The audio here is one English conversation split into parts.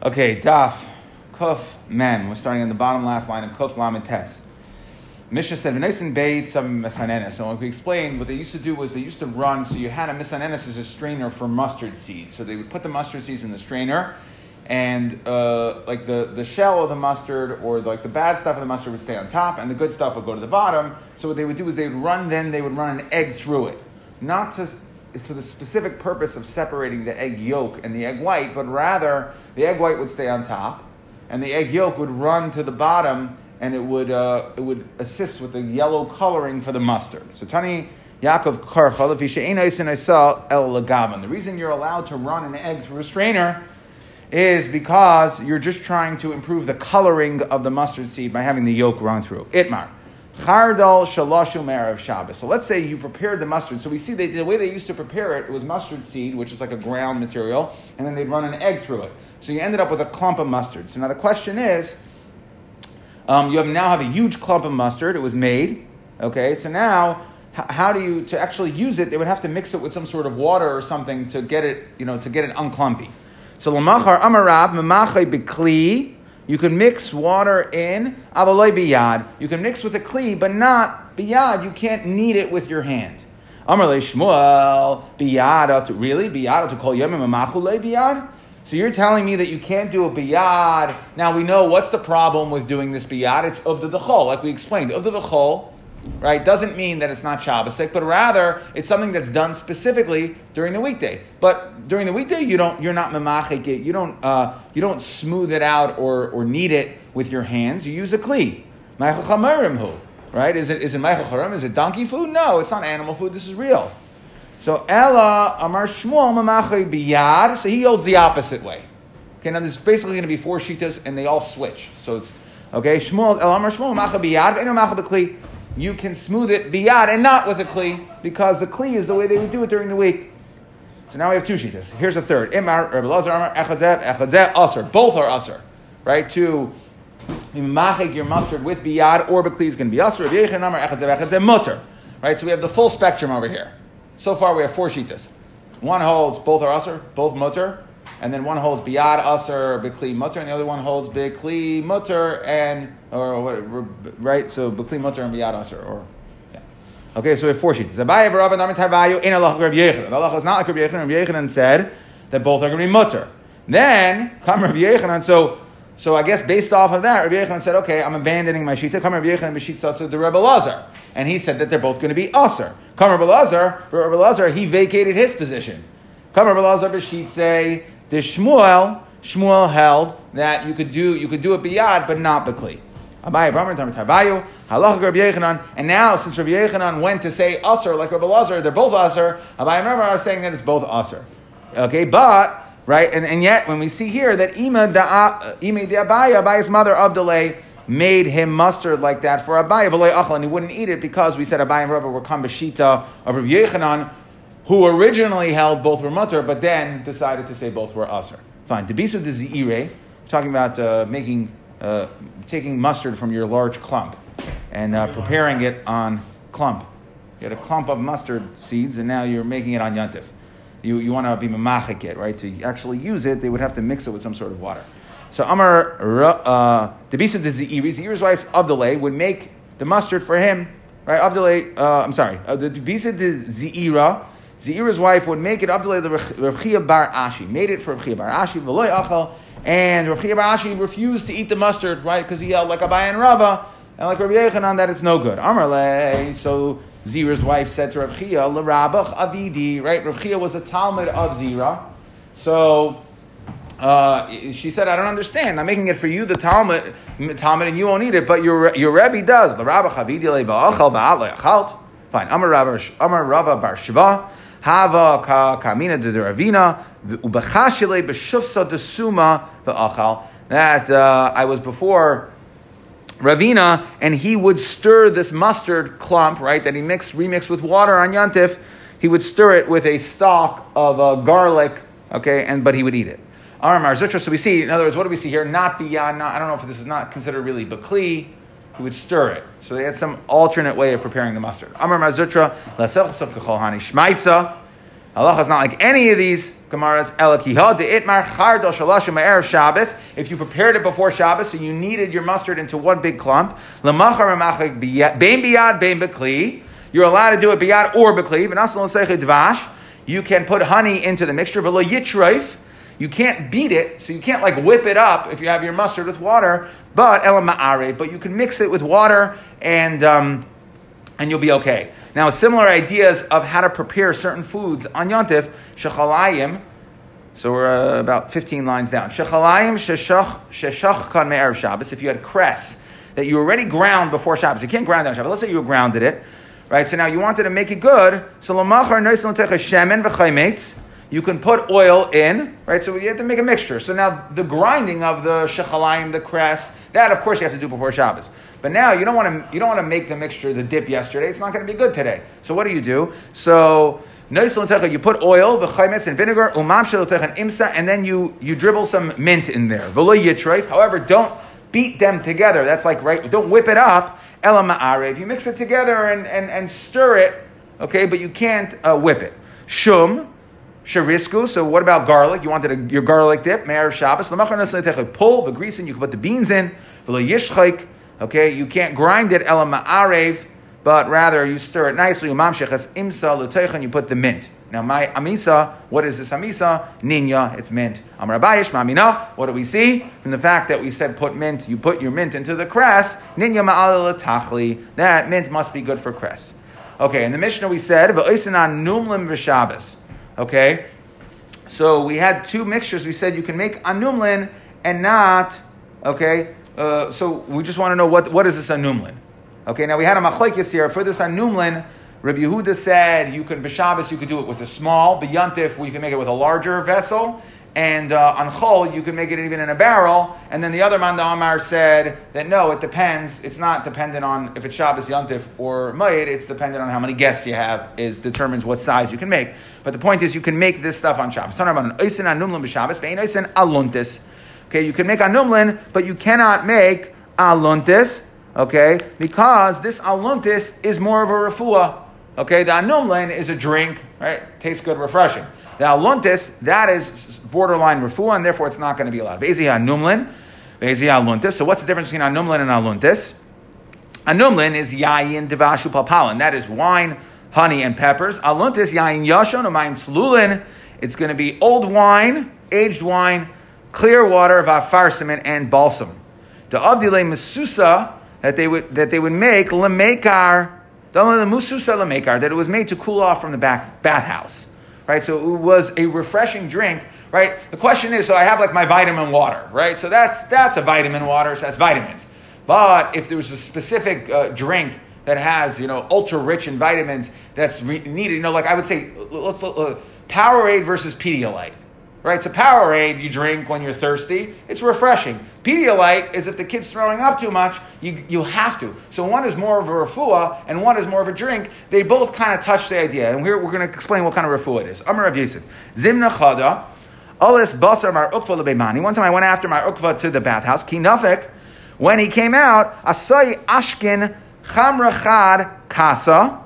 Okay, Daf, Kuf, Mem. We're starting on the bottom last line of Kuf, and Tes. Mishnah said, "V'neisin beit some misanenes." So what we explained, what they used to do was they used to run. So you had a misanenes as a strainer for mustard seeds. So they would put the mustard seeds in the strainer, and uh, like the, the shell of the mustard or like the bad stuff of the mustard would stay on top, and the good stuff would go to the bottom. So what they would do is they would run. Then they would run an egg through it, not to for the specific purpose of separating the egg yolk and the egg white, but rather the egg white would stay on top, and the egg yolk would run to the bottom, and it would uh, it would assist with the yellow coloring for the mustard. So Tani Yaakov Karchal El Lagavan. The reason you're allowed to run an egg through a strainer is because you're just trying to improve the coloring of the mustard seed by having the yolk run through. Itmar. Chardal shaloshu of Shabbos. So let's say you prepared the mustard. So we see they, the way they used to prepare it, it was mustard seed, which is like a ground material, and then they'd run an egg through it. So you ended up with a clump of mustard. So now the question is, um, you have, now have a huge clump of mustard. It was made. Okay, so now how do you to actually use it? They would have to mix it with some sort of water or something to get it, you know, to get it unclumpy. So lamachar amarab memachay bikli you can mix water in avaloi biyad. You can mix with a kli, but not biyad. You can't knead it with your hand. Amarle Shmuel biyad. to Really biyad to call yemim biyad. So you're telling me that you can't do a biyad. Now we know what's the problem with doing this biyad. It's of the chol, like we explained. Of the chol right, doesn't mean that it's not Shabbosik, but rather it's something that's done specifically during the weekday. But during the weekday, you don't, you're not memachik it, you don't, uh, you don't smooth it out or, or knead it with your hands. You use a kli. Right? Is it is it Michael Is it donkey food? No, it's not animal food. This is real. So Ella Amar Shmuel Mamachay Biyad. So he holds the opposite way. Okay, now there's basically going to be four shitas, and they all switch. So it's okay. Shmuel Ella Amar Shmuel Mamachay Biyad. B'Kli you can smooth it biyad and not with a kli, because the kli is the way they would do it during the week. So now we have two shitas. Here's a third. Imar, Rabbi Lazar, Amar, Echazeb, Echazeb, Asr. Both are Asr. Right? To machik your mustard with biyad or bekli is going to be Asr. Rabbi Yechon, Amar, Echazeb, Echazeb, Mutter. Right? So we have the full spectrum over here. So far we have four shitas. One holds both are Asr, both Mutter and then one holds biyad aser bikli mutter, and the other one holds bikli mutter and or what, right? So bikli mutter and biyad aser, or yeah. Okay, so we have four sheets. Abaye v'Rav and Tarvayu in Allah Rav Yechanan. Allah is not like Rav Yechanan. Rav Yechanan said that both are going to be mutter. Then come Rav Yechanan. So. So I guess based off of that, Rabbi Yechanan said, "Okay, I'm abandoning my shita. Come Rabbi Yechanan b'shitza to Rabbi Lazar, and he said that they're both going to be aser. Come Rabbi Lazar, Rabbi Lazar, he vacated his position. Come Rabbi Lazar b'shitze the Shmuel, Shmuel held that you could do you could do it biyad, but not bekli. Abaye Bramar Tarbayu, Halacha Rabbi Yechanan, and now since Rabbi Yechanan went to say Aser like Rabbi Lazar, they're both Aser. Abaye Rabbi are saying that it's both Aser. Okay, but right, and, and yet when we see here that Ima da Ima de Abaye, Abaye's mother Abdullah made him mustard like that for Abaye, and he wouldn't eat it because we said Abaye and Rabbi were kambashita of Rabbi Yechanan, who originally held both were mutter, but then decided to say both were aser. Fine. Debisu de zire, talking about uh, making, uh, taking mustard from your large clump and uh, preparing it on clump. You had a clump of mustard seeds, and now you're making it on yantif. You, you want to be mamachik it, right? To actually use it, they would have to mix it with some sort of water. So Amar uh, Debisu de zire, zire's wife Abdullah would make the mustard for him, right? Abdullah, uh, I'm sorry, uh, the Debisu de zira Zira's wife would make it to the Rav Bar Ashi, made it for Rav Bar Ashi, v'loy achal, and Rav Bar Ashi refused to eat the mustard, right, because he yelled like Abai and Rava, and like Rabbi Yechanan that it's no good. Amarle, so Zira's wife said to Rav Chia, L'rabach avidi, right, Rav Chia was a Talmud of Zira, so uh, she said, I don't understand. I'm making it for you, the Talmud, Talmud, and you won't eat it, but your, your Rebbe does. L'rabach avidi le'va'achal ba'al le'achalt. Fine. Amar Rava Bar Shiva. Hava ka kamina de v'achal. That uh, I was before Ravina, and he would stir this mustard clump, right, that he mixed, remixed with water on Yantif. He would stir it with a stalk of uh, garlic, okay, and but he would eat it. Aramar Zutra. So we see, in other words, what do we see here? Not beyond. Not, I don't know if this is not considered really bakli he would stir it. So they had some alternate way of preparing the mustard. Amar Mazutra, Shmaitza. Halacha is not like any of these Gemaras. Shabbos. If you prepared it before Shabbos, so you kneaded your mustard into one big clump. You're allowed to do it biyad or dvash. You can put honey into the mixture. You can't beat it, so you can't like whip it up if you have your mustard with water. But elam But you can mix it with water and um, and you'll be okay. Now, similar ideas of how to prepare certain foods on Yontif, shechalayim. So we're uh, about 15 lines down. Shechalayim sheshach kan me'er Shabbos. If you had cress that you already ground before Shabbos, you can't ground on Shabbos. Let's say you grounded it, right? So now you wanted to make it good. So lamachar noisil shemen v'chaymetz. You can put oil in, right? So you have to make a mixture. So now the grinding of the shechalayim, the cress, that of course you have to do before Shabbos. But now you don't want to you don't want to make the mixture the dip yesterday. It's not going to be good today. So what do you do? So you put oil, the and vinegar, umam and imsa, and then you you dribble some mint in there. However, don't beat them together. That's like right. Don't whip it up. If you mix it together and, and, and stir it, okay, but you can't uh, whip it. Shum, So what about garlic? You wanted a, your garlic dip, Meir of Shabbos. Pull the grease in. You can put the beans in. Okay, you can't grind it elam ma'arev, but rather you stir it nicely. Imsa you put the mint. Now, my amisa, what is this amisa? Ninya, it's mint. Amar Abayish, mamina, what do we see? From the fact that we said put mint, you put your mint into the cress, ninya ma'al tachli, that mint must be good for cress. Okay, in the Mishnah we said, numlim v'shabbos. Okay, so we had two mixtures. We said you can make anumlin and not, okay, uh, so we just want to know what, what is this anumlin? Okay, now we had a machlekes here. For this anumlin, Rabbi Yehuda said you could, b'Shabbos, you could do it with a small, b'yantif, you can make it with a larger vessel, and uh, on chol, you could make it even in a barrel. And then the other Manda Amar said that no, it depends. It's not dependent on if it's Shabbos, Yantif, or Mayid. It's dependent on how many guests you have, is determines what size you can make. But the point is, you can make this stuff on Shabbos. Okay, you can make anumlin, but you cannot make aluntis, okay, because this aluntis is more of a refuah. Okay, the anumlin is a drink, right? Tastes good, refreshing. The aluntis, that is borderline refuah, and therefore it's not going to be allowed. Bezi anumlin, bezi aluntis. So what's the difference between anumlin and aluntis? Anumlin is yayin devashu palpalin. That is wine, honey, and peppers. Aluntis yayin yashon umayim slulin. It's going to be old wine, aged wine, clear water, vafarsimon, and balsam. The avdile mesusa that they would that they would make lemekar, the mususa lemekar that it was made to cool off from the back bathhouse, right? So it was a refreshing drink, right? The question is, so I have like my vitamin water, right? So that's that's a vitamin water, so that's vitamins. But if there was a specific uh, drink that has you know ultra rich in vitamins that's re- needed, you know, like I would say, let's uh, Powerade versus Pedialyte Right? So Powerade you drink when you're thirsty. It's refreshing. Pedialyte is if the kid's throwing up too much, you, you have to. So one is more of a refuah and one is more of a drink. They both kind of touch the idea. And here we're going to explain what kind of refuah it is. Amar Rav Yosef. Zimna chada. Alis basar mar ukva lebeimani. One time I went after my ukva to the bathhouse. Kinafik. When he came out, asai ashkin chamrachad kasa.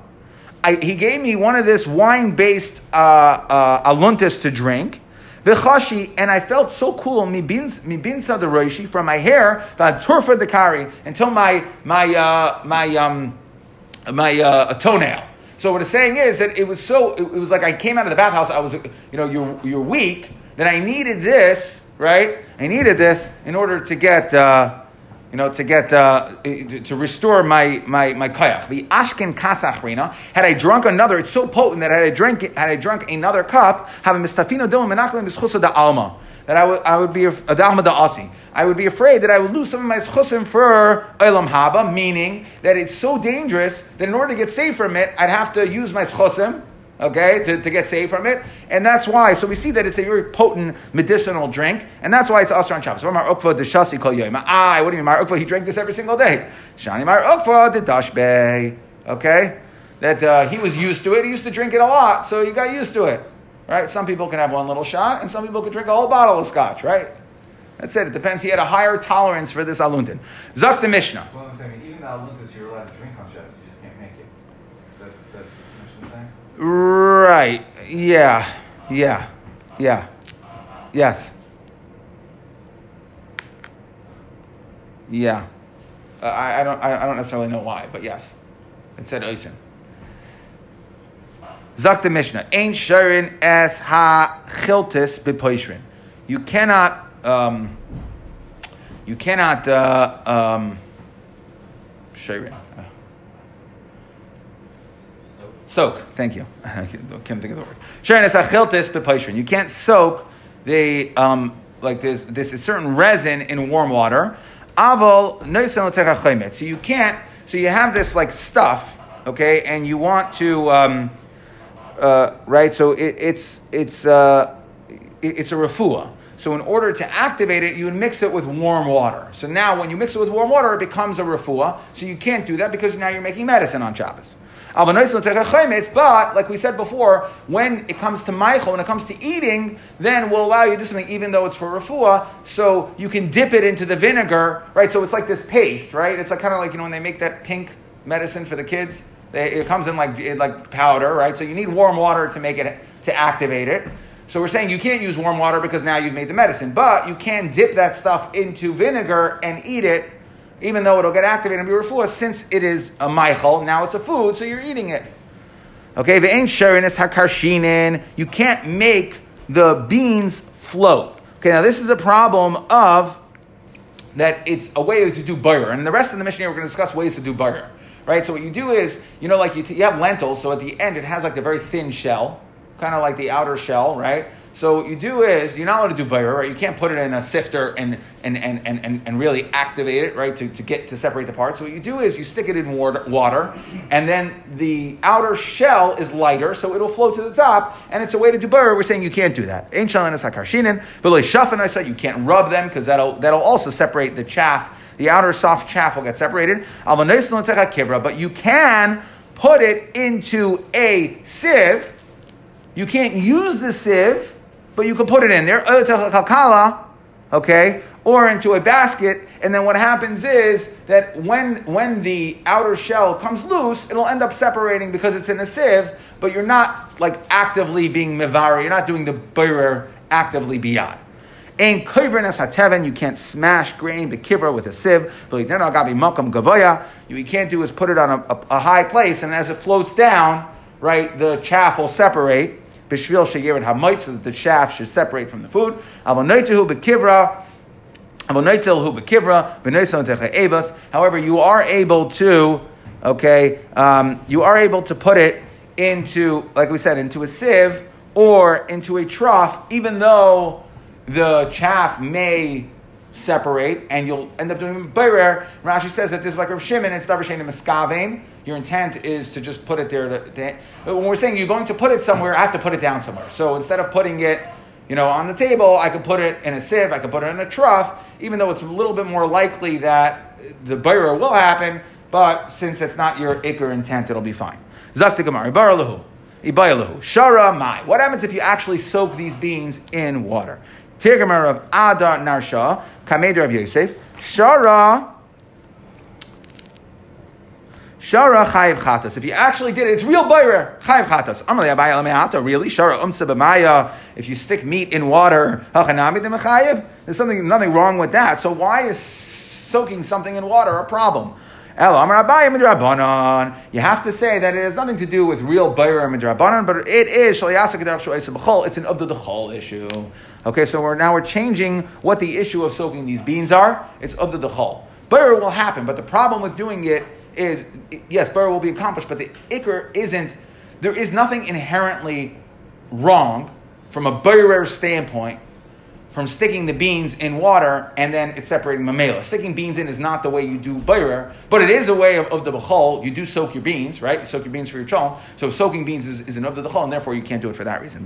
He gave me one of this wine-based uh, uh, aluntis to drink. V'chashi, and I felt so cool, mi bin the roishi, from my hair, that turfa the kari, until my, my, uh, my, um, my uh, toenail. So what it's saying is that it was so, it, was like I came out of the bathhouse, I was, you know, you're, you're weak, that I needed this, right? I needed this in order to get, uh, you know, to get uh, to restore my my my kayach. The ashken kasachrina. Had I drunk another, it's so potent that had I drink had I drunk another cup, have a mistafino dilma menachlim bischusa da alma. That I would I would be a alma da asi. I would be afraid that I would lose some of my schusim for olam haba, meaning that it's so dangerous that in order to get saved from it, I'd have to use my schusim okay, to, to get saved from it. And that's why, so we see that it's a very potent medicinal drink, and that's why it's also on Shabbos. Ah, what do you mean, Mar Ukva? He drank this every single day. Shani Mar Ukva the Dashbe. Okay? That uh, he was used to it. He used to drink it a lot, so he got used to it. Right? Some people can have one little shot, and some people can drink a whole bottle of scotch, right? That's it. It depends. He had a higher tolerance for this aluntin. Zak the Mishnah. Well, even the aluntis you're allowed to drink on Shabbos, you just can't make it. That, that's what saying? Right. Yeah. Yeah. Yeah. Yes. Yeah. Uh, I, I, don't, I, don't necessarily know why, but yes. It said oisin. Zakta Mishnah. Ain't sharin as ha chiltis bepoishrin. You cannot, um, you cannot, uh, um, sharin. Soak. Thank you. I can't think of the word. Sharon is achiltis bepaishrin. You can't soak the um, like this this is certain resin in warm water. Aval So you can't. So you have this like stuff, okay, and you want to um, uh, right. So it, it's it's uh, it, it's a refuah. So in order to activate it, you would mix it with warm water. So now when you mix it with warm water, it becomes a refuah. So you can't do that because now you're making medicine on Shabbos. But, like we said before, when it comes to Michael, when it comes to eating, then we'll allow you to do something even though it's for refuah. So you can dip it into the vinegar, right? So it's like this paste, right? It's like kind of like, you know, when they make that pink medicine for the kids, they, it comes in like, like powder, right? So you need warm water to make it, to activate it. So we're saying you can't use warm water because now you've made the medicine, but you can dip that stuff into vinegar and eat it even though it'll get activated and be refuah, since it is a maichel, now it's a food, so you're eating it. Okay, the ain't sharing is hakarshinin. You can't make the beans float. Okay, now this is a problem of that it's a way to do butter. And the rest of the mission we're going to discuss ways to do butter. Right? So what you do is, you know, like you, t- you have lentils, so at the end it has like a very thin shell, kind of like the outer shell, right? So what you do is you're not allowed to do bayra, right? You can't put it in a sifter and and, and, and, and really activate it, right? To, to get to separate the parts. So what you do is you stick it in water, and then the outer shell is lighter, so it'll float to the top, and it's a way to do bayra. We're saying you can't do that. Ain't shalin hakarshinin, but like shafin, I said you can't rub them because that'll that'll also separate the chaff. The outer soft chaff will get separated. But you can put it into a sieve. You can't use the sieve but you can put it in there, oh, okay, or into a basket, and then what happens is that when, when the outer shell comes loose, it'll end up separating because it's in a sieve, but you're not like actively being mivara, you're not doing the birer actively beyond. In koivrenes hateven, you can't smash grain bekivra with a sieve. You can't do is put it on a, a, a high place, and as it floats down, right, the chaff will separate. Bishvil sheyirid hamoit, so that the chaff should separate from the food. However, you are able to, okay, um, you are able to put it into, like we said, into a sieve or into a trough, even though the chaff may separate, and you'll end up doing bayrer. Rashi says that this is like Rav Shimon, it's davar shein miskavein. Your intent is to just put it there. To, to, when we're saying you're going to put it somewhere, I have to put it down somewhere. So instead of putting it, you know, on the table, I could put it in a sieve, I could put it in a trough, even though it's a little bit more likely that the bayrer will happen. But since it's not your ikr intent, it'll be fine. Zakta Gemara, Baralahu. Shara mai. What happens if you actually soak these beans in water? Tirgamar of Ada Narsha, Kameder of Yosef, Shara. Shara chayiv chatas. If you actually did it, it's real boirer. Chayiv chatas. Amalei abayah lemeata. Really? Shara umsa b'maya. If you stick meat in water, hachanami de There's something, nothing wrong with that. So why is soaking something in water a problem? You have to say that it has nothing to do with real bayra midrabanan, but it is it's an abdul issue. Okay, so we're now we're changing what the issue of soaking these beans are. It's of the dechol. Bayra will happen, but the problem with doing it is yes, bayra will be accomplished, but the ikr isn't. There is nothing inherently wrong from a bayrer standpoint from sticking the beans in water and then it's separating mamela. Sticking beans in is not the way you do bayrer, but it is a way of, of the bechol. You do soak your beans, right? You soak your beans for your chalm. So soaking beans is, is an of the bechol, and therefore you can't do it for that reason.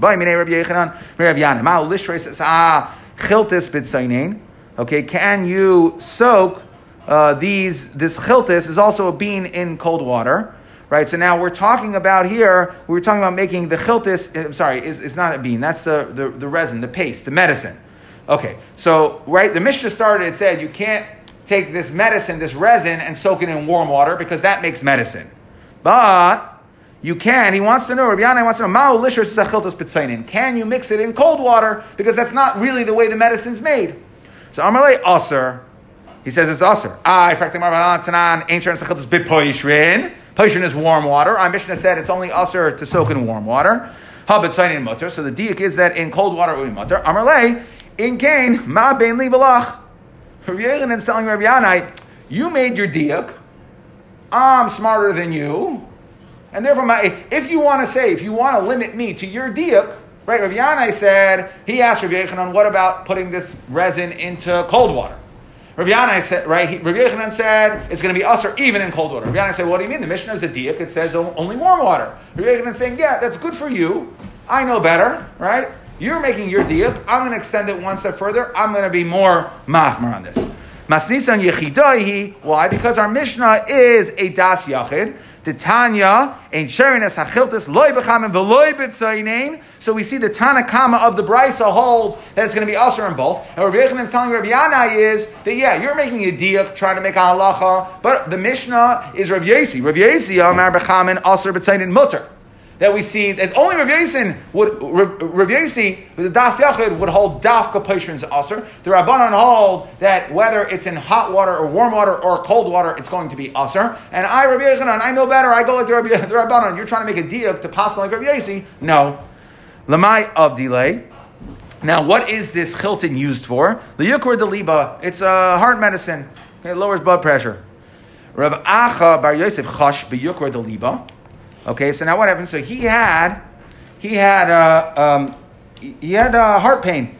Okay, can you soak uh, these? This chiltis is also a bean in cold water right? So now we're talking about here, we were talking about making the chiltis, I'm sorry, is, is not a bean, that's the, the, the resin, the paste, the medicine. Okay, so right, the Mishnah started. It said you can't take this medicine, this resin, and soak it in warm water because that makes medicine. But you can. He wants to know, Rabbi wants to know, zachiltas pitzainin. Can you mix it in cold water? Because that's not really the way the medicine's made. So Amalei Aser, he says it's Aser. Ah, I fracting Marbanan ah, Tanan, ancient zachiltas bit poishrin. Is warm water. Our Mishnah said it's only Aser to soak in warm water. Habit signing mutter. So the diak is that in cold water it would be mutter. Amalei, in gain, ma ben livalach. Rabbi Yochanan is telling Rabbi Yanai, you made your diak. I'm smarter than you. And therefore, my, if you want to say, if you want to limit me to your diak, right? Rav Yanai said, he asked Rav Yechanan, what about putting this resin into cold water? Rav Yanai said, right? He, Rav Yechanan said, it's going to be usher even in cold water. Rav Yanai said, what do you mean? The Mishnah is a diak, it says only warm water. Rav Yechanan saying, yeah, that's good for you. I know better, right? You're making your diak. I'm going to extend it one step further. I'm going to be more machmar on this. Masnisan yechidaihi. Why? Because our Mishnah is a das yachid. The Tanya ain't sharing as hachiltis loy bechamim veloy b'tzayin. So we see the Tanakama of the Brisa holds that it's going to be usher in both. And Rabbi Yechon is telling Rabbi Yanai is that yeah, you're making a diak trying to make a halacha, but the Mishnah is Rabbi Yesi. Rabbi Yesi amar bechamin usher mutter that we see that only Rav Yasin would Rav Yasi, the Das Yachid would hold dafka paishrin's aser. The Rabbanon hold that whether it's in hot water or warm water or cold water, it's going to be aser. And I Rav Yechanan, I know better. I go like the, Rabbi, the Rabbanon. You're trying to make a diak to pass like Rav Yasi. No, lamai of delay. Now, what is this chilton used for? The yukur deliba. It's a heart medicine. It lowers blood pressure. Rav Acha Bar Yosef Chash b'yukra deliba. Okay, so now what happened? So he had, he had, uh, um, he had uh, heart pain.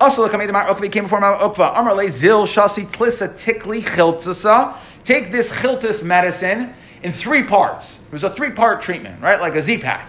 Also, look, I made the Ukva came before my Ukva. Amar zil shasi klisa tikli chiltasa. Take this chiltis medicine in three parts. It was a three-part treatment, right? Like a Z-Pak.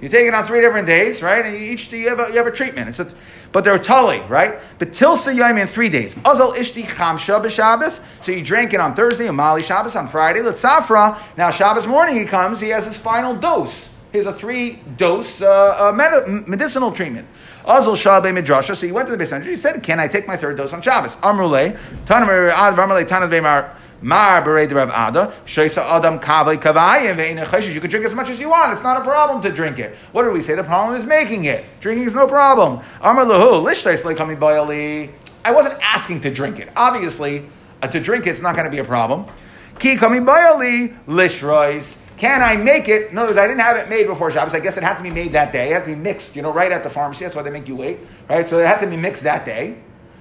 You take it on three different days, right? And each day you have a, you have a treatment. It's a, but they're tully, right? But tilsa yoim means three days. Azal ishti chamsha b'Shabbos. So you drank it on Thursday, and Mali Shabbos on Friday. Let's safra. Now Shabbos morning he comes. He has his final dose. He has a three dose uh, uh, med- medicinal treatment. Azal Shabbe Midrasha. So he went to the base He said, "Can I take my third dose on Shabbos?" Amrule, Tanamar Varmale Tanad Ada, Adam you can drink as much as you want. It's not a problem to drink it. What did we say? The problem is making it. Drinking is no problem. I wasn't asking to drink it. Obviously, uh, to drink it's not going to be a problem. Can I make it? In other words, I didn't have it made before Shabbos. I guess it had to be made that day. It had to be mixed, you know, right at the pharmacy. That's why they make you wait, right? So it had to be mixed that day.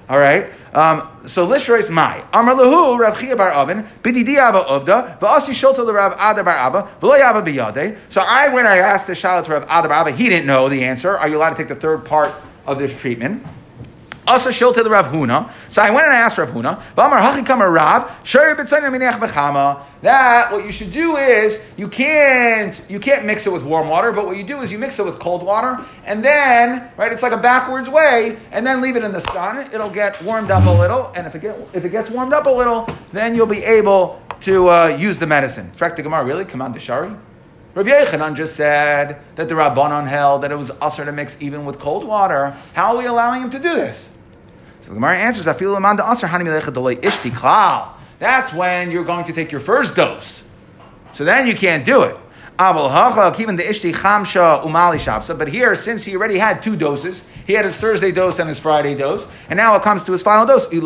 All right. Um, so lishrois mai amar lahu Rav Chia bar Avin bididi ava uvda va'asi shulta Rav Ada bar Abba v'lo yava biyade. So I when I asked the shalat to Rav Ada bar Abba. He didn't know the answer. Are you allowed to take the third part of this treatment? Also shil to the Rav Huna. So I went and I asked Rav Huna, Rav, that what you should do is you can't you can't mix it with warm water, but what you do is you mix it with cold water, and then right, it's like a backwards way, and then leave it in the sun. It'll get warmed up a little, and if it get if it gets warmed up a little, then you'll be able to uh, use the medicine. Frak the Gemara, really? Come on, Deshari? Rabbi Yechanan just said that the Rabbanon held that it was usher to mix even with cold water. How are we allowing him to do this? So the Gemara answers, "I feel ishti That's when you're going to take your first dose. So then you can't do it. But here, since he already had two doses, he had his Thursday dose and his Friday dose, and now it comes to his final dose. If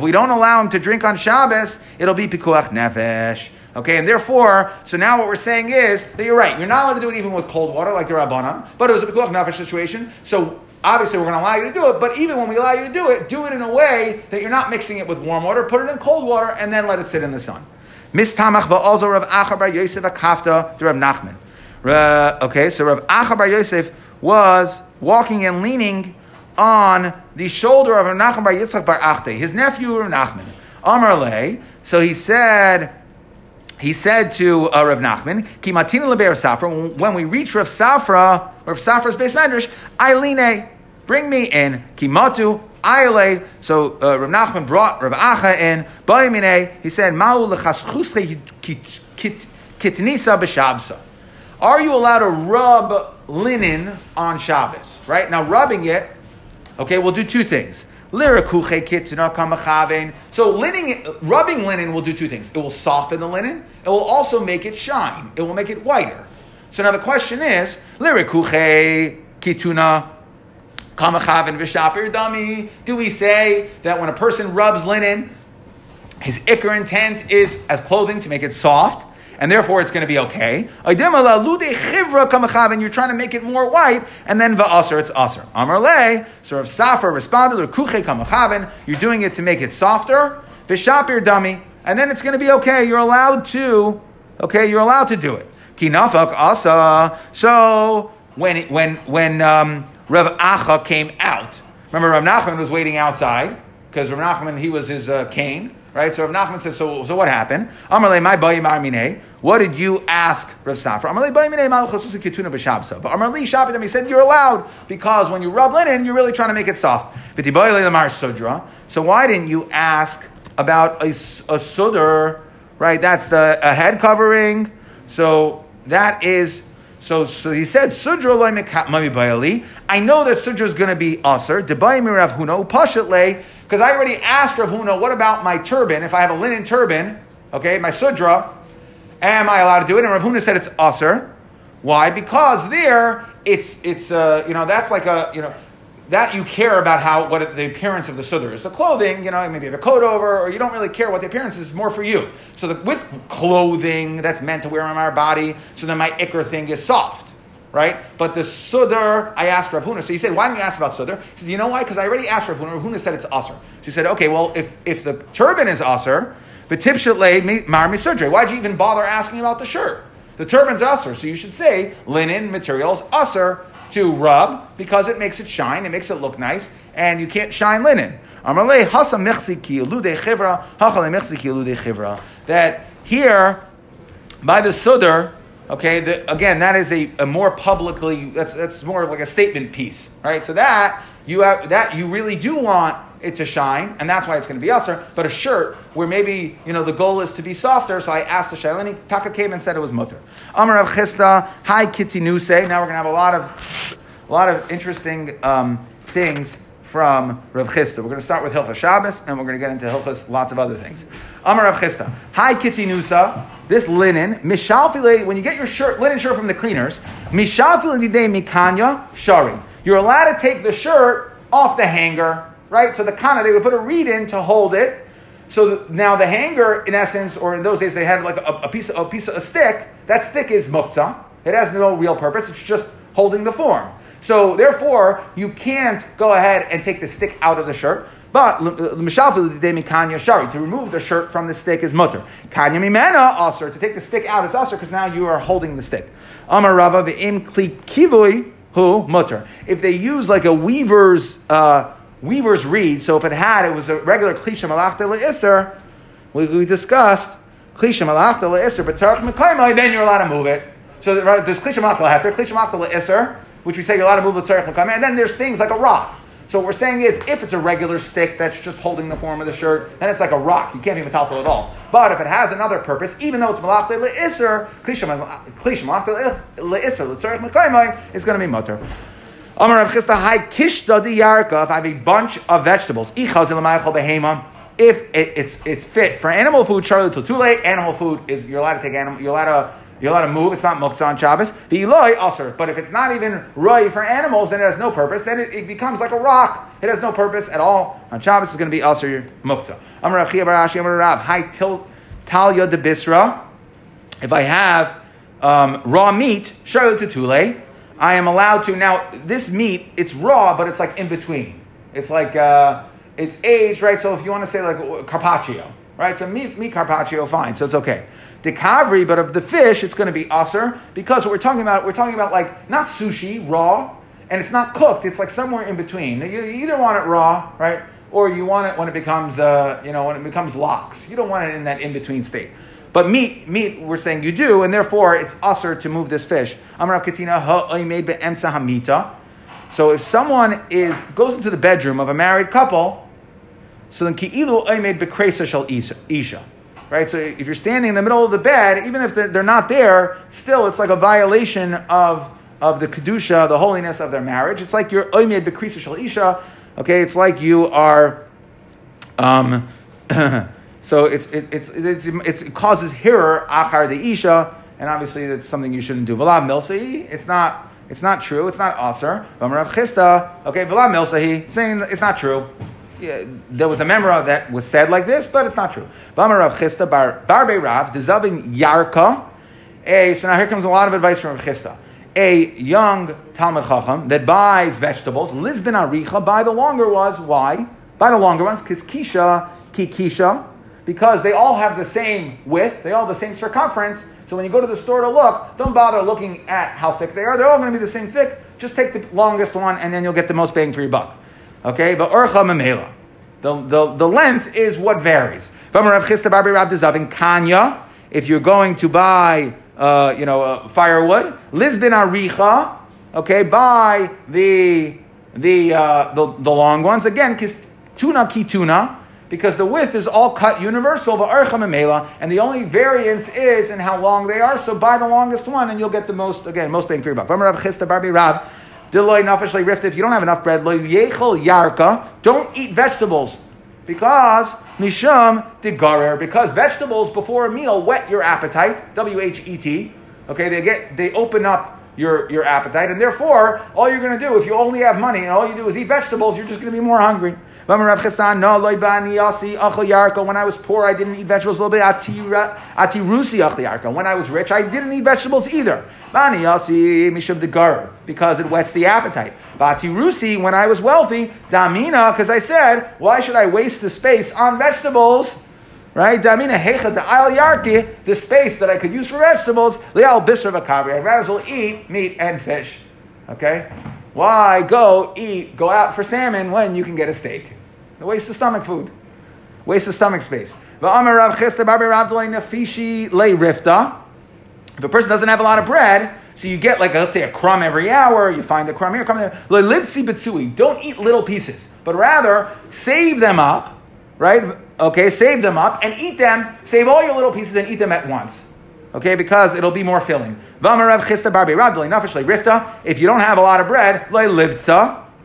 we don't allow him to drink on Shabbos, it'll be pikuach nefesh. Okay, and therefore, so now what we're saying is that you're right. You're not allowed to do it even with cold water, like the Rabbanan, but it was a pikuach nefesh situation. So obviously we're going to allow you to do it, but even when we allow you to do it, do it in a way that you're not mixing it with warm water. Put it in cold water and then let it sit in the sun. Rav bar Yosef to Rav Nachman. Okay, so Rav Acha bar Yosef was walking and leaning on the shoulder of Rav Nachman bar Yitzchak bar Achte, his nephew Rav Nachman. Amar so he said, he said to uh, Rav Nachman, "Kimatina leber Safra." When we reach Rav Safra, Rav Safra's base medrash, Eiline, bring me in. Kimatu Ayle. So uh, Rav Nachman brought Rav Acha in. Bayimine. He said, "Ma'u lechaschusle kitnisa b'shabsa." Are you allowed to rub linen on Shabbos? Right now, rubbing it Okay, we'll do two things. So linen, rubbing linen will do two things. It will soften the linen. It will also make it shine. It will make it whiter. So now the question is, kituna dami. Do we say that when a person rubs linen, his ikr intent is as clothing to make it soft? and therefore it's going to be okay. And you're trying to make it more white, and then va'aser, it's aser. Amar le, so if Safar responded, or kuche kamachaven, you're doing it to make it softer, v'shapir dummy, and then it's going to be okay. You're allowed to, okay, you're allowed to do it. Kinafak asa. So when when when um, Rav Acha came out, remember Rav Nachman was waiting outside because Rav Nachman he was his uh, cane right? So Rav Nachman says, so, so what happened? Amarle, my bayim armine. What did you ask Rav Safra? Amarle, bayim malchus kituna b'shabsa. But Amarle Shabbat, he said, you're allowed because when you rub linen, you're really trying to make it soft. sudra. So why didn't you ask about a, a sudr, right? That's the a head covering. So that is so, so he said, Sudra bayali. I know that Sudra is going to be Aser. Debayim Rav Huna, Pashat because I already asked Rav Huna, what about my turban? If I have a linen turban, okay, my Sudra, am I allowed to do it? And Rav Huna said it's Aser. Why? Because there, it's, it's uh, you know, that's like a, you know, that you care about how what the appearance of the sudr is. The clothing, you know, maybe a coat over, or you don't really care what the appearance is. More for you. So the, with clothing that's meant to wear on our body, so then my ikr thing is soft, right? But the sudr, I asked Rav Huna. So he said, why didn't you ask about sudr? He said, you know why? Because I already asked Rav Huna. Rav Huna said it's aser. So he said, okay, well, if if the turban is aser, the tipshat mar misudre. Why'd you even bother asking about the shirt? The turban's aser, so you should say linen materials aser to rub because it makes it shine, it makes it look nice, and you can't shine linen. That here, by the sudr, okay, the, again, that is a, a more publicly, that's, that's more like a statement piece, right? So that, you have, that you really do want it to shine, and that's why it's going to be usher. But a shirt where maybe you know the goal is to be softer, so I asked the Shailani. Taka came and said it was mutter. Amar Rav Chisda, hi Kitty Nuse. Now we're going to have a lot of a lot of interesting um, things from Rav Chisda. We're going to start with Hilchas Shabbos, and we're going to get into Hilchas lots of other things. Amar Rav Chisda, hi Kitty Nusa. This linen, mishalfile, when you get your shirt, linen shirt from the cleaners, mishalfile mikanya shari. You're allowed to take the shirt off the hanger right? So the kana, they would put a reed in to hold it. So the, now the hanger, in essence, or in those days they had like a, a piece, of, a piece of a stick. That stick is muktzah. It has no real purpose. It's just holding the form. So therefore, you can't go ahead and take the stick out of the shirt. But to remove the shirt from the stick is mutter. Kanya mimena aser to take the stick out is aser because now you are holding the stick. Amar Rava kli kivui hu mutter. If they use like a weaver's uh, weaver's reed. So if it had, it was a regular klisha malachta le'isr, we, we discussed klisha malachta le'isr, but tzarech mekaimai, then you're allowed to move it. So there's klisha malachta le'heter, klisha malachta le'isr, which we say you're allowed to move the tzarech mekaimai, and then there's things like a rock. So what we're saying is, if it's a regular stick that's just holding the form of the shirt, then it's like a rock. You can't be metaltal at all. But if it has another purpose, even though it's malachta le'isr, klisha malachta le'isr, l'tzarech mekaimai, it's going to be mutter. Amar Rav Chisda, Hai Kishda di Yarka, if I have a bunch of vegetables, if it, it's, it's fit for animal food, Charlie Tutule, animal food is, you're allowed to take animal, you're allowed to, you're allowed to move, it's not muktzah on Shabbos. The Eloi, also, but if it's not even roy for animals and it has no purpose, then it, it, becomes like a rock. It has no purpose at all. On Shabbos, it's going to be also muktzah. Amar Rav Barashi, Amar Rav, Hai Talya de Bisra, if I have um, raw meat, Charlie Tutule, I am allowed to now. This meat, it's raw, but it's like in between. It's like uh, it's aged, right? So if you want to say like carpaccio, right? So meat, meat carpaccio, fine. So it's okay. The kavri, but of the fish, it's going to be aser because what we're talking about, we're talking about like not sushi raw, and it's not cooked. It's like somewhere in between. You either want it raw, right? Or you want it when it becomes, uh, you know, when it becomes lox. You don't want it in that in between state. But meat, meat, we're saying you do, and therefore it's usher to move this fish. So if someone is goes into the bedroom of a married couple, so then ki'ilu oimed bekresa isha. Right? So if you're standing in the middle of the bed, even if they're, they're not there, still it's like a violation of, of the kedusha, the holiness of their marriage. It's like you're oimed bekresa shal isha, Okay, it's like you are. Um, so it's, it, it's, it's, it causes hirer achar the isha, and obviously that's something you shouldn't do. V'la milsahi, it's not, it's not true, it's not aser. V'amarav Chisda, okay, v'la milsahi, saying it's not true. Yeah, there was a memra that was said like this, but it's not true. V'amarav Chisda bar, barbe rav, dezavin yarka, so now here comes a lot of advice from Chisda a young Talmud Chacham that buys vegetables, Lisbon Aricha, buy the longer ones. Why? Buy the longer ones, because Kisha, Kikisha, because they all have the same width, they all have the same circumference. So when you go to the store to look, don't bother looking at how thick they are. They're all going to be the same thick. Just take the longest one, and then you'll get the most bang for your buck. Okay, but Urcha. The, the, the length is what varies. Kanya, if you're going to buy uh, you know, uh, firewood. Lisbon aricha, okay, buy the the, uh, the the long ones again. Tuna kituna, because the width is all cut universal. And the only variance is in how long they are. So buy the longest one, and you'll get the most again most bang for your buck. If you don't have enough bread, don't eat vegetables because Misham Digarer, because vegetables before a meal whet your appetite, W H E T. Okay, they get they open up your, your appetite, and therefore, all you're going to do, if you only have money and all you do is eat vegetables, you're just going to be more hungry. When I was poor, I didn't eat vegetables. a little bit. When I was rich, I didn't eat vegetables either. Because it whets the appetite. Rusi, When I was wealthy, damina, because I said, why should I waste the space on vegetables? Right? Damina hecha the al the space that I could use for vegetables, lial bisr vakabri. I'd rather as well eat meat and fish. Okay? Why go eat, go out for salmon when you can get a steak? A waste of stomach food. Waste of stomach space. If a person doesn't have a lot of bread, so you get like, let's say, a crumb every hour, you find a crumb here, crumb there. Don't eat little pieces, but rather save them up, right? Okay, save them up and eat them, save all your little pieces and eat them at once. Okay, because it'll be more filling. If you don't have a lot of bread,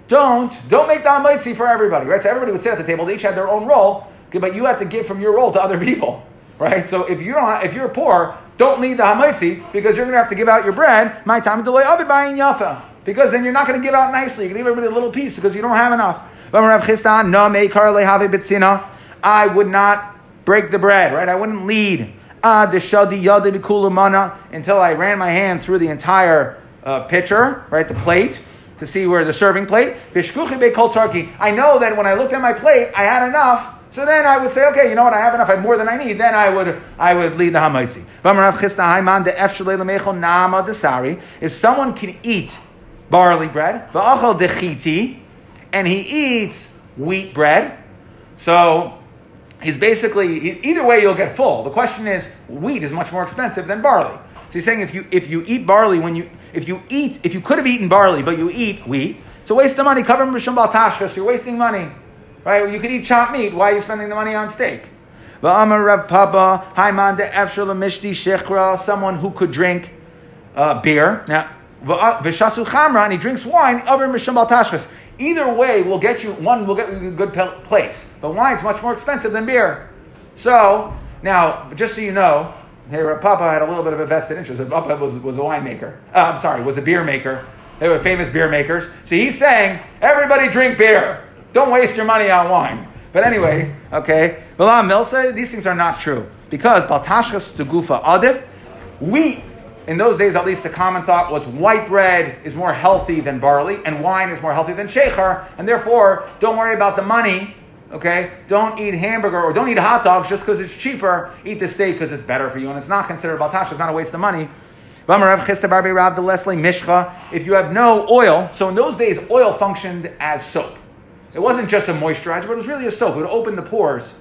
don't don't make the hamaitzi for everybody, right? So everybody would sit at the table. They each had their own role, but you have to give from your role to other people, right? So if you don't, if you're poor, don't lead the hamaitzi because you're going to have to give out your bread. My time delay of it buying yafa because then you're not going to give out nicely. You're going to give everybody a little piece because you don't have enough. I would not break the bread, right? I wouldn't lead Ah, until I ran my hand through the entire uh, pitcher, right, the plate, to see where the serving plate. I know that when I looked at my plate, I had enough. So then I would say, okay, you know what? I have enough. I have more than I need. Then I would I would lead the hamaitzi. If someone can eat barley bread, and he eats wheat bread, so he's basically either way you'll get full. The question is, wheat is much more expensive than barley. So he's saying if you if you eat barley when you if you eat if you could have eaten barley but you eat wheat, it's a waste of money. Cover b'shum tashkas. You're wasting money, right? You could eat chopped meat. Why are you spending the money on steak? Someone who could drink uh, beer now, v'shasu chamra, and he drinks wine. Over. Either way will get you one will get you a good place, but wine's much more expensive than beer. So now, just so you know, Hey, Papa had a little bit of a vested interest. Papa was, was a winemaker. Uh, I'm sorry, was a beer maker. They were famous beer makers. So he's saying, everybody drink beer. Don't waste your money on wine. But anyway, okay. Bala Milsa, these things are not true. Because Baltashkas to Gufa Adif, wheat, in those days at least the common thought was white bread is more healthy than barley, and wine is more healthy than shekhar, and therefore don't worry about the money Okay? Don't eat hamburger or don't eat hot dogs just because it's cheaper. Eat the steak because it's better for you. And it's not considered baltash, it's not a waste of money. If you have no oil, so in those days, oil functioned as soap. It wasn't just a moisturizer, but it was really a soap. It would open the pores.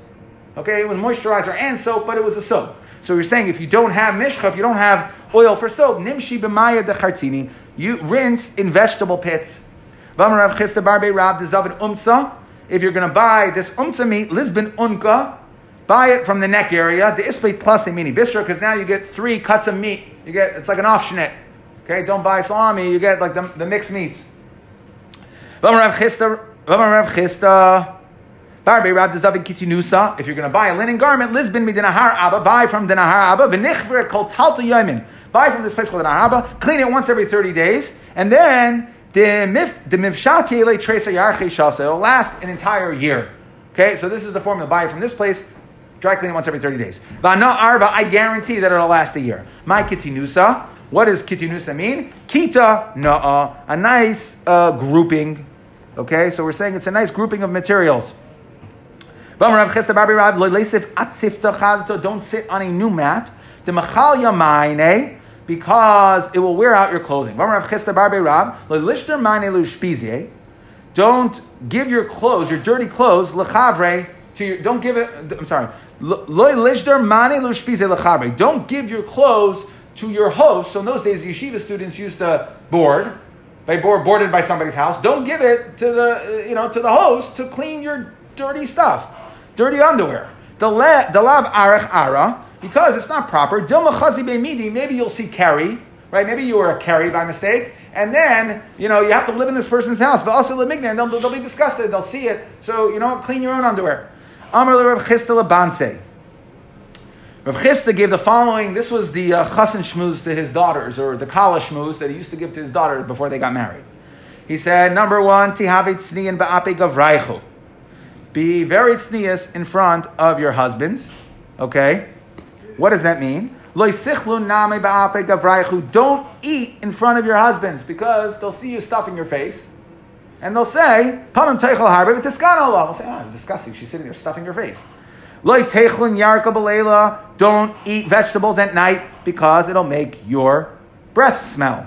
Okay, it was moisturizer and soap, but it was a soap. So you're saying if you don't have mishcha, if you don't have oil for soap, nimshi b'maya dechartini, you rinse in vegetable pits. V'amarav Chisda barbe rab umtza, if you're going to buy this umza meat, Lisbon unka, buy it from the neck area, the isplate plus a mini bistro, because now you get three cuts of meat. You get it's like an optionate. Okay, don't buy salami, you get like the, the mixed meats. If you're going to buy a linen garment, Lisbon Midinahar Abba, buy from Dinahar Abba. V'nichver kol talta yamin. Buy from this place called Dinahar Abba. Clean it once every 30 days. And then the mifshat yele tresa yarche shasa. It'll last an entire year. Okay, so this is the formula. Buy it from this place. Dry clean it once every 30 days. Va'na arba, I guarantee that it'll last a year. My kitinusa. What does kitinusa mean? Kita na'a, a nice uh, grouping. Okay, so we're saying it's a nice grouping of materials. Don't sit on a new mat. Because it will wear out your clothing. Don't give your clothes, your dirty clothes, to your, don't give it, I'm sorry. Don't give your clothes to your host. So in those days, yeshiva students used to board, by board, boarded by somebody's house. Don't give it to the, you know, to the host to clean your dirty stuff dirty underwear. The, the lav arach ara, because it's not proper, maybe you'll see carry, right? Maybe you were a carry by mistake, and then, you know, you have to live in this person's house. But also and they'll, they'll be disgusted, they'll see it. So, you know, clean your own underwear. Amr Rav Chisda Labanse. Rav Chisda gave the following, this was the uh, chassan shmuz to his daughters, or the kala shmuz that he used to give to his daughters before they got married. He said, number one, tihavit tzniyan ba'ape gavraichu. Be very tznius in front of your husbands. Okay? What does that mean? Don't eat in front of your husbands because they'll see you stuffing your face. And they'll say, We'll say, oh, it's disgusting. She's sitting there stuffing her face. Don't eat vegetables at night because it'll make your breath smell.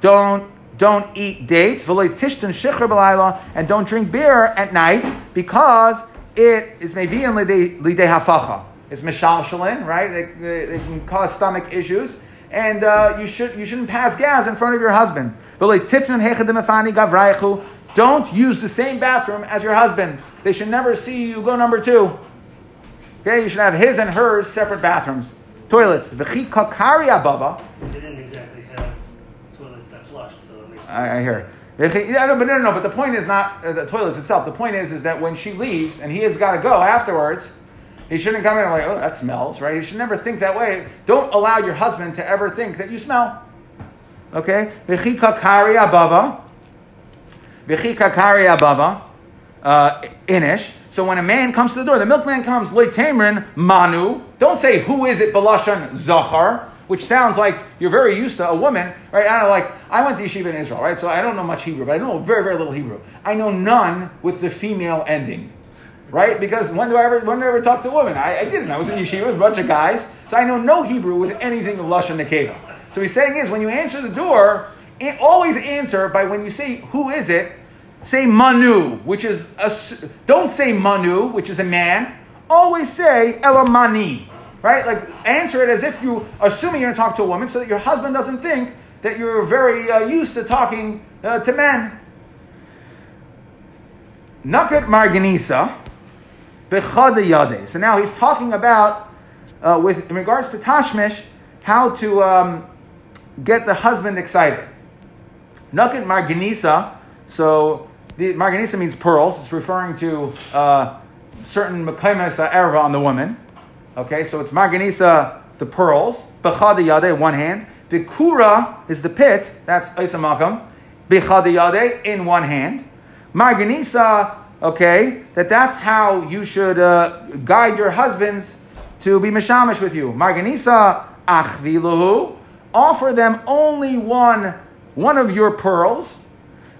Don't don't eat dates, and don't drink beer at night because it is maybe in lidei hafacha. It's mishalshalin, right? They, they, they, can cause stomach issues, and uh, you should you shouldn't pass gas in front of your husband. Don't use the same bathroom as your husband. They should never see you go number two. Okay, you should have his and hers separate bathrooms, toilets. V'chi kakari ababa. They didn't exactly have toilets that flushed, so I, I hear. No, but no, no, no. But the point is not uh, the toilets itself. The point is, is that when she leaves and he has got to go afterwards, he shouldn't come in and like, oh, that smells, right? He should never think that way. Don't allow your husband to ever think that you smell. Okay? V'chika kari abava. V'chika kari abava. Uh, inish. So when a man comes to the door, the milkman comes, loy tamrin manu. Don't say who is it, balashan zachar which sounds like you're very used to a woman, right? I don't like I went to yeshiva in Israel, right? So I don't know much Hebrew, but I know very very little Hebrew. I know none with the female ending, right? Because when do I ever when do I ever talk to a woman? I, I didn't. I was in yeshiva with a bunch of guys, so I know no Hebrew with anything of lashon nekeva. So he's saying is when you answer the door, always answer by when you say who is it, say manu, which is a, don't say manu, which is a man. Always say elamani, right? Like answer it as if you, assuming you're going to talk to a woman, so that your husband doesn't think that you're very uh, used to talking uh, to men. Nakat Marganisa, Bechada So now he's talking about, uh, with in regards to Tashmish, how to um, get the husband excited. Nakat Marganisa, so the Marganisa means pearls. It's referring to uh, certain Mekaimes Erva on the woman. Okay, so it's Marganisa, uh, the pearls, Bechad Yade, one hand. The Kura is the pit, that's Isamakam. Bechad Yade, in one hand. Marganisa, uh, okay, that that's how you should uh, guide your husbands to be mishamish with you. Marganisa, uh, achviluhu, offer them only one, one of your pearls.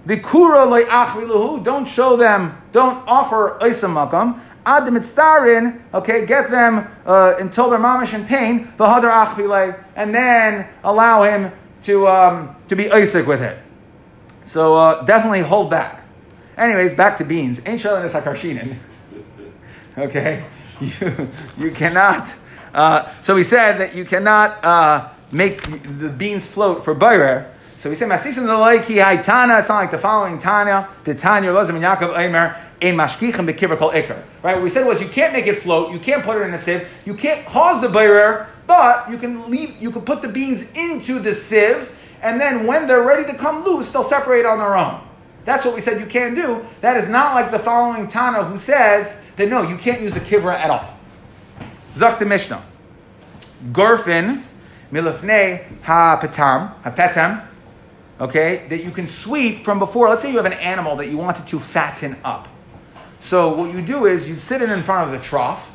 The kura achviluhu, don't show them, don't offer isamakam. Ad mitzdarin, okay, get them uh, until they're mamish in pain, v'hadar achvilei, and then allow him to, um, to be Isaac with it. So uh, definitely hold back. Anyways, back to beans. Ain't shalin is. Okay, you, you cannot. Uh, so he said that you cannot uh, make the beans float for bayrer. So we say masisim the like he tana. It's not like the following tanya. The tanya lozim and Yaakov Eimer a mashkichem bekivra kol ikar. Right? What we said was you can't make it float, you can't put it in a sieve, you can't cause the bayrer, but you can leave, you can put the beans into the sieve, and then when they're ready to come loose, they'll separate on their own. That's what we said you can't do. That is not like the following Tana who says that no, you can't use a kivra at all. Zak the Mishnah. Gorfin milafne ha petam, ha petam, okay, that you can sweep from before. Let's say you have an animal that you wanted to fatten up. So what you do is you sit it in front of the trough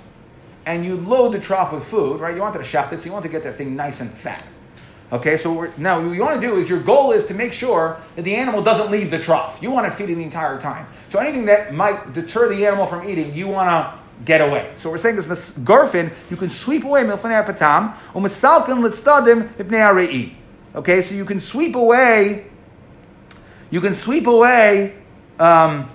and you load the trough with food, right? You want to shaft it, so you want to get that thing nice and fat. Okay, so now what you want to do is your goal is to make sure that the animal doesn't leave the trough. You want to feed it the entire time. So anything that might deter the animal from eating, you want to get away. So we're saying this garfin, you can sweep away milfanei patam, umisalkin litstadim ipnei Okay, so you can sweep away, you can sweep away, um,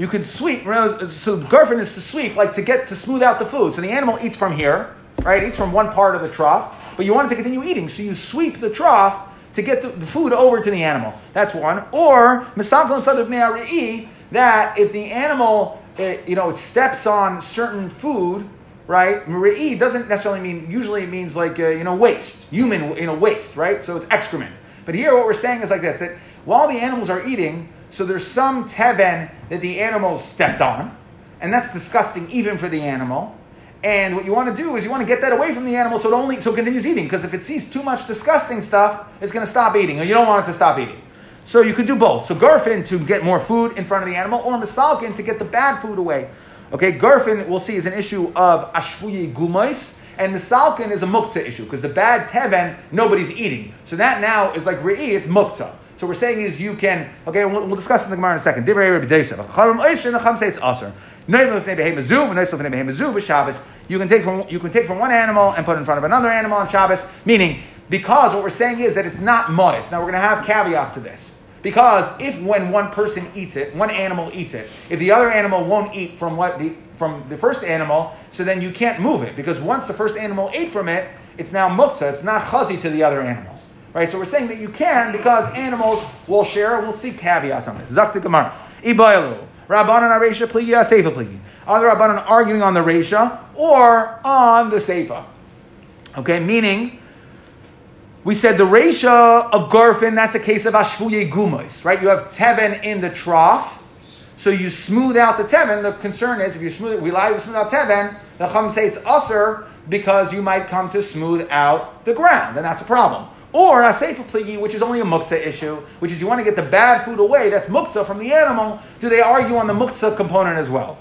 you can sweep, so garfin is to sweep, like to get, to smooth out the food. So the animal eats from here, right? Eats from one part of the trough, but you want it to continue eating, so you sweep the trough to get the, food over to the animal. That's one. Or that if the animal, it, you know, steps on certain food, right? Mari'i doesn't necessarily mean. Usually, it means like uh, you know waste, human, you know, waste, right? So it's excrement. But here, what we're saying is like this: that while the animals are eating, so there's some teven that the animals stepped on, and that's disgusting even for the animal. And what you want to do is you want to get that away from the animal so it only so it continues eating. Because if it sees too much disgusting stuff, it's going to stop eating, or you don't want it to stop eating. So you could do both. So garfin to get more food in front of the animal, or misalkin to get the bad food away. Okay, garfin we'll see is an issue of ashvuyi gumais, and misalkin is a muktzah issue because the bad teven nobody's eating. So that now is like re'i, it's muktzah. So we're saying is you can okay. We'll, we'll discuss in the Gemara in a second. You can take from you can take from one animal and put in front of another animal on Shabbos. Meaning, because what we're saying is that it's not moist. Now we're going to have caveats to this. Because if when one person eats it, one animal eats it, if the other animal won't eat from what the from the first animal, so then you can't move it because once the first animal ate from it, it's now muktzah. It's not chazi to the other animal, right? So we're saying that you can because animals will share. We'll see caveats on this. Zakta Gemara. Ibaylu. Rabbanan Aresha Pligia, Seifa Pligi. Uh, Are the Rabbanan arguing on the Resha or on the Seifa? Okay, meaning, we said the Resha of Garfin, that's a case of Ashvuye Gumos, right? You have Teven in the trough, so you smooth out the Teven. The concern is if you smooth we lie to smooth out Teven, the Chum say it's usser because you might come to smooth out the ground, and that's a problem. Or a seifa pligi, which is only a muksa issue, which is you want to get the bad food away, that's muksa from the animal. Do they argue on the muksa component as well?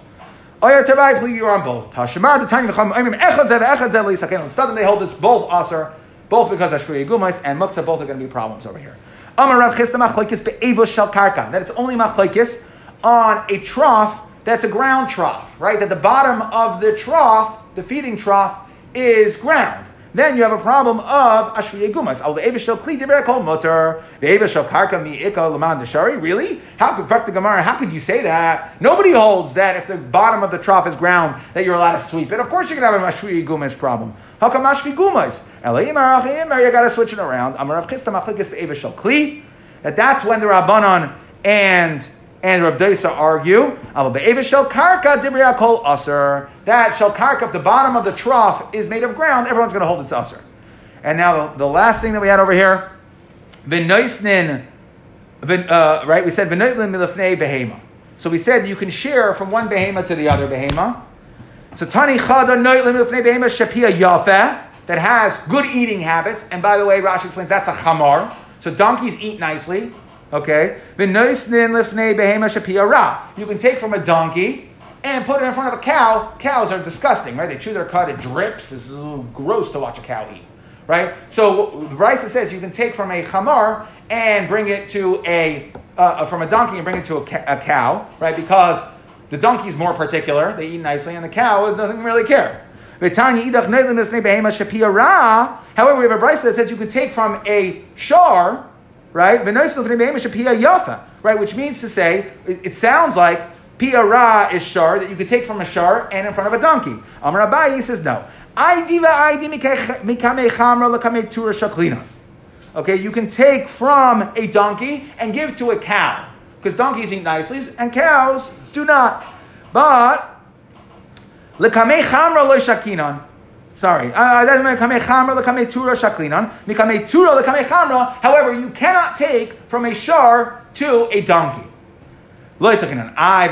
Oyer tevai pligi, you're on both. Tashema, the tanya v'cham, mean, echad zev, echad zev, lisaken. Suddenly they hold this both aser, both because Ashriya Gumais and Muksa, both are going to be problems over here. Amar Rav Chisda machlokes be'evo shel karka. That it's only machlokes on a trough that's a ground trough, right? That the bottom of the trough, the feeding trough, is ground then you have a problem of ashvi yegumas. Al ve'evishel kli divrei kol motor ve'evishel karka mi ika leman deshari. Really? How could the Gemara? How could you say that? Nobody holds that if the bottom of the trough is ground that you're allowed to sweep it. Of course, you're gonna have an ashvi yegumas problem. How come ashvi gumas? Elayimar achayimar. You got to switch it around. Amarav chistam achlikis be'evishel kli. That that's when the rabbanon and and Rav Doisa argue, karka kol aser. That shel karka, the bottom of the trough is made of ground, everyone's going to hold its aser. And now the, last thing that we had over here, v'noisnin, uh, right? We said behema. So we said you can share from one behema to the other behema. So tani chada noitlin behema shapia that has good eating habits. And by the way, Rashi explains that's a chamar. So donkeys eat nicely. Okay? You can take from a donkey and put it in front of a cow. Cows are disgusting, right? They chew their cud, it drips. It's gross to watch a cow eat, right? So the Raisa says you can take from a chamar and bring it to a, uh, uh, from a donkey and bring it to a, ca- a cow, right? Because the donkey is more particular, they eat nicely, and the cow doesn't really care. However, we have a Brisa that says you can take from a shar right? Right, which means to say, it, it sounds like piara is shar that you could take from a shar and in front of a donkey. Amar Abayi says no. Okay, you can take from a donkey and give to a cow because donkeys eat nicely and cows do not. But Sorry. Uh, However, you cannot take from a shar to a donkey. I,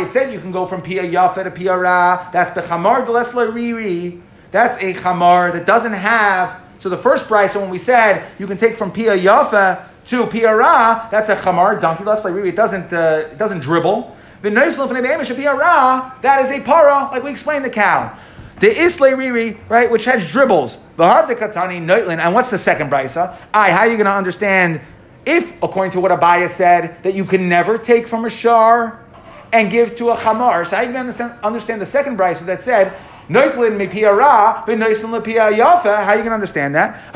it said you can go from pia yafa to pia ra. That's the chamar lessler riri. That's a chamar that doesn't have. So the first price, when we said you can take from pia yafa to pia ra, that's a chamar donkey riri. It doesn't. Uh, it doesn't dribble. That is a para, like we explained the cow. The isle riri, right, which has dribbles. V'had katani noitlin. And what's the second brisa? I, how are you going to understand if, according to what Abaya said, that you can never take from a shar and give to a chamar? So how are you going to understand, the second brisa that said, Noitlin mipia ra, but noitlin lepia yafa. How are you going to understand that?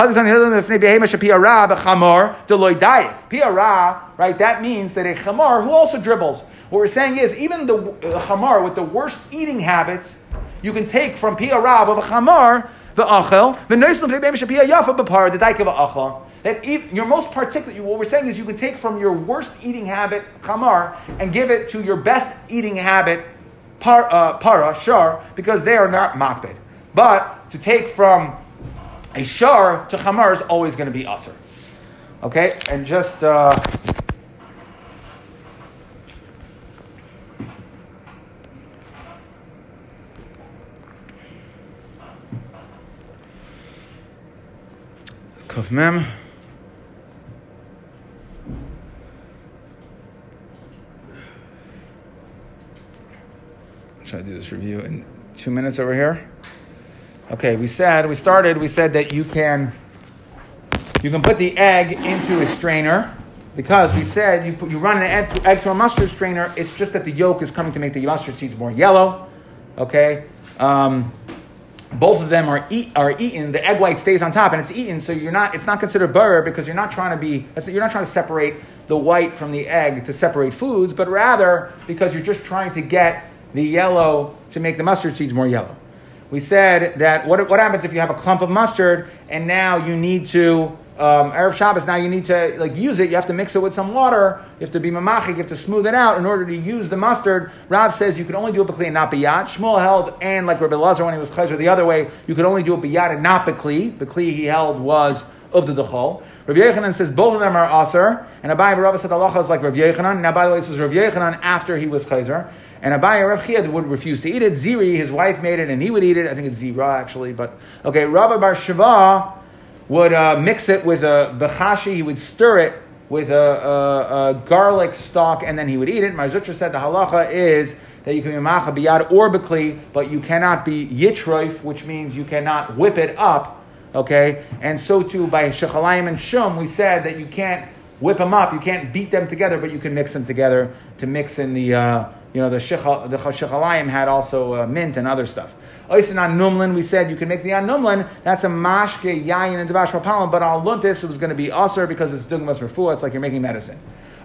Pia ra, right? That means that a chamar who also dribbles. What we're saying is, even the uh, chamar with the worst eating habits, you can take from pia rab of a chamar the achel the noisim pia yafa b'par the daikav achel. That your most particular, what we're saying is, you can take from your worst eating habit chamar and give it to your best eating habit par, uh, para shar because they are not makbid. But to take from a shar to chamar is always going to be usher. Okay, and just. Uh, Kuf Mem. Should I do this review in two minutes over here? Okay, we said, we started, we said that you can, you can put the egg into a strainer because we said you, put, you run an egg, egg through a mustard strainer, it's just that the yolk is coming to make the mustard seeds more yellow. Okay? Um, both of them are eat are eaten. The egg white stays on top and it's eaten, so you're not. It's not considered burr because you're not trying to be. You're not trying to separate the white from the egg to separate foods, but rather because you're just trying to get the yellow to make the mustard seeds more yellow. We said that what, what happens if you have a clump of mustard and now you need to um, Erev Shabbos, now you need to like use it. You have to mix it with some water. You have to be mamachik. You have to smooth it out in order to use the mustard. Rav says you can only do it b'kli and not b'yat. Shmuel held, and like Rabbi Lazar when he was chayzer the other way, you could only do it b'yat and not b'kli. B'kli he held was of the dechol. Rav Yechanan says both of them are aser, and Abai Rabbi said Allah is like Rav Yechanan. Now, by the way, this was Rav Yechanan after he was chayzer. And Abai Rav Chia would refuse to eat it. Ziri, his wife made it, and he would eat it. I think it's Zira actually, but okay. Rabbi Bar Shiva would uh, mix it with a bechashi, he would stir it with a, a, a, garlic stalk, and then he would eat it. Mar Zutra said the halacha is that you can be macha biyad or but you cannot be yitroif, which means you cannot whip it up. Okay, and so too by shechalayim and shum, we said that you can't whip them up, you can't beat them together, but you can mix them together to mix in the uh, you know the shechal, the had also uh, mint and other stuff. Oisin on numlin, we said you can make the on numlin. That's a mashke yayin and devash palam, but on luntis it was going to be aser because it's dugmas refuah. It's like you're making medicine.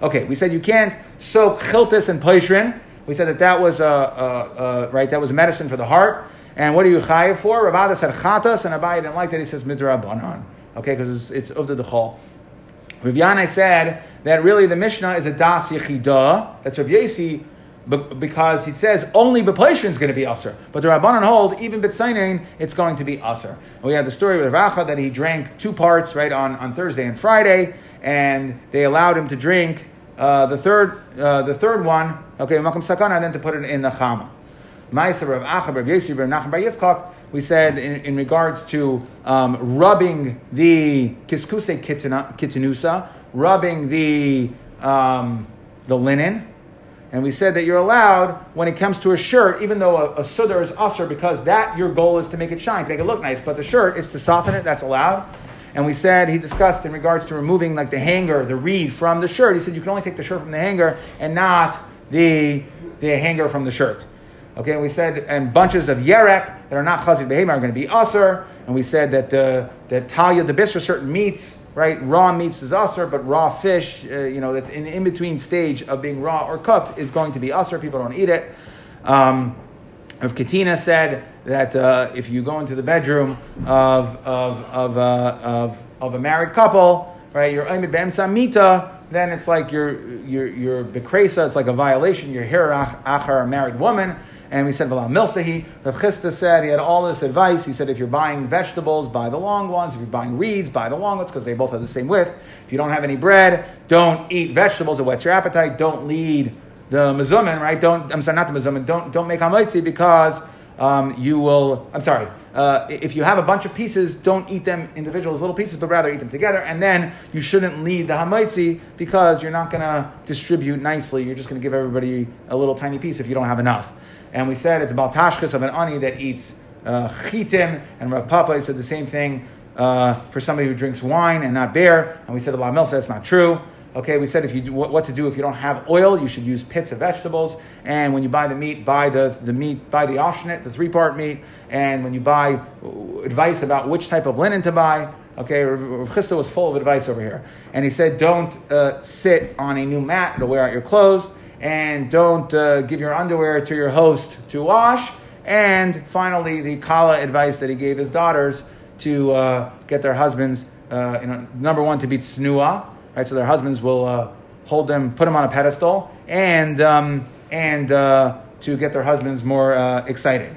Okay, we said you can't soak chiltis and poishrin. We said that that was a, a, a, right. That was medicine for the heart. And what are you chayiv for? Ravada said chatas, and Abai didn't like that. He says midrabanan. Okay, because it's, it's of the dechol. Rav Yanai said that really the Mishnah is a das yichida. That's Rav Yesi because he says only Bepleishin is going to be Aser. But the Rabbanan hold, even Bitzainin, it's going to be Aser. We have the story with Racha that he drank two parts, right, on, on Thursday and Friday, and they allowed him to drink uh, the third uh, the third one, okay, Makam Sakana, and then to put it in the Chama. Ma'aser Rav Acha, Rav Yosef, Rav Nachman Bar Yitzchak, we said in, in regards to um, rubbing the kiskuse kitanusa, rubbing the, um, the linen, and we said that you're allowed when it comes to a shirt, even though a, a sudar is usher, because that your goal is to make it shine, to make it look nice. But the shirt is to soften it, that's allowed. And we said he discussed in regards to removing like the hanger, the reed from the shirt. He said you can only take the shirt from the hanger and not the, the hanger from the shirt. Okay, we said, and bunches of yerek that are not chazik behavior are going to be usher. And we said that uh, that talia the bisra certain meats right? Raw meats is usr, but raw fish, uh, you know, that's in in between stage of being raw or cooked is going to be usr. People don't eat it. Um, if Katina said that uh, if you go into the bedroom of of of, uh, of, of a married couple, right, you're oimid be'emtza mita, then it's like you're you're you're bekresa. It's like a violation. You're here achar a married woman. And we said Vala Milsahi. Rav Chisda said he had all this advice. He said if you're buying vegetables, buy the long ones. If you're buying reeds, buy the long ones because they both have the same width. If you don't have any bread, don't eat vegetables. It whets your appetite. Don't lead the mezumin, right? Don't I'm sorry, not the mezumin. Don't don't make hamaitzi because um, you will. I'm sorry. Uh, if you have a bunch of pieces, don't eat them individual as little pieces, but rather eat them together. And then you shouldn't lead the hamaitzi because you're not going to distribute nicely. You're just going to give everybody a little tiny piece if you don't have enough. And we said it's about tashchis of an ani that eats uh, chitim, and Rav Papa said the same thing uh, for somebody who drinks wine and not beer. And we said Lamel said it's not true. Okay, we said if you do, what to do if you don't have oil, you should use pits of vegetables. And when you buy the meat, buy the, the meat, buy the offshnit, the three part meat. And when you buy advice about which type of linen to buy, okay, Rav Chisda was full of advice over here. And he said, don't uh, sit on a new mat to wear out your clothes, and don't uh, give your underwear to your host to wash. And finally, the kala advice that he gave his daughters to uh, get their husbands, uh, you know, number one, to be tsnua right? So their husbands will uh, hold them, put them on a pedestal, and um, and uh, to get their husbands more uh, excited.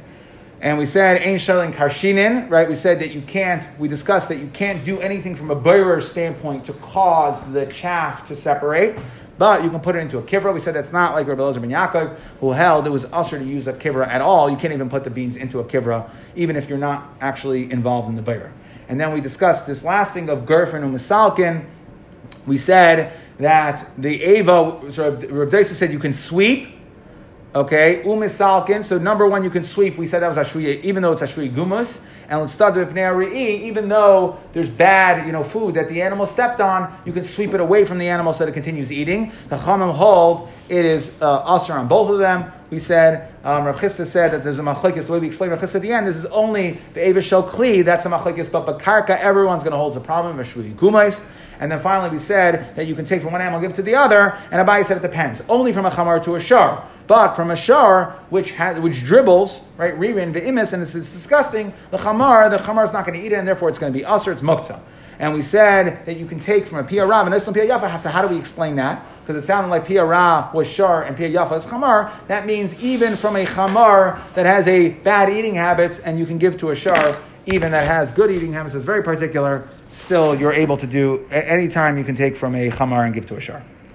And we said ein shelling karshinin, right? We said that you can't. We discussed that you can't do anything from a boirer standpoint to cause the chaff to separate. But you can put it into a kivra. We said that's not like Rabbi Elazar ben Yaakov, who held it was usher to use a kivra at all. You can't even put the beans into a kivra, even if you're not actually involved in the boirer. And then we discussed this last thing of gerfin and misalkin we said that the Ava, so Rav said you can sweep, okay, umisalkin. So number one, you can sweep. We said that was ashri, even though it's ashri gumus. And with even though there's bad, you know, food that the animal stepped on, you can sweep it away from the animal so that it continues eating. The chamim hold it is uh, usher on both of them. We said, um, Rav Chisda said that there's a machlekes, the way we explained Rav Chisda at the end, this is only the Ava Shel Kli, that's a machlekes, but Bakarka, everyone's going to hold a problem, Shvi Gumais. And then finally we said that you can take from one animal, give to the other, and Abai said it depends. Only from a chamar to a shar. But from a shar, which has, which dribbles, right, ririn, ve'imis, and it's, it's disgusting, the chamar, the chamar is not going to eat it, and therefore it's going to be usher, it's mukta. And we said that you can take from a pia rav and Islam pia yafa. So how do we explain that? Because it sounded like pia ra was shar and pia yafa is chamar. That means even from a chamar that has a bad eating habits, and you can give to a shar, even that has good eating habits, is very particular. Still, you're able to do any time you can take from a chamar and give to a shar.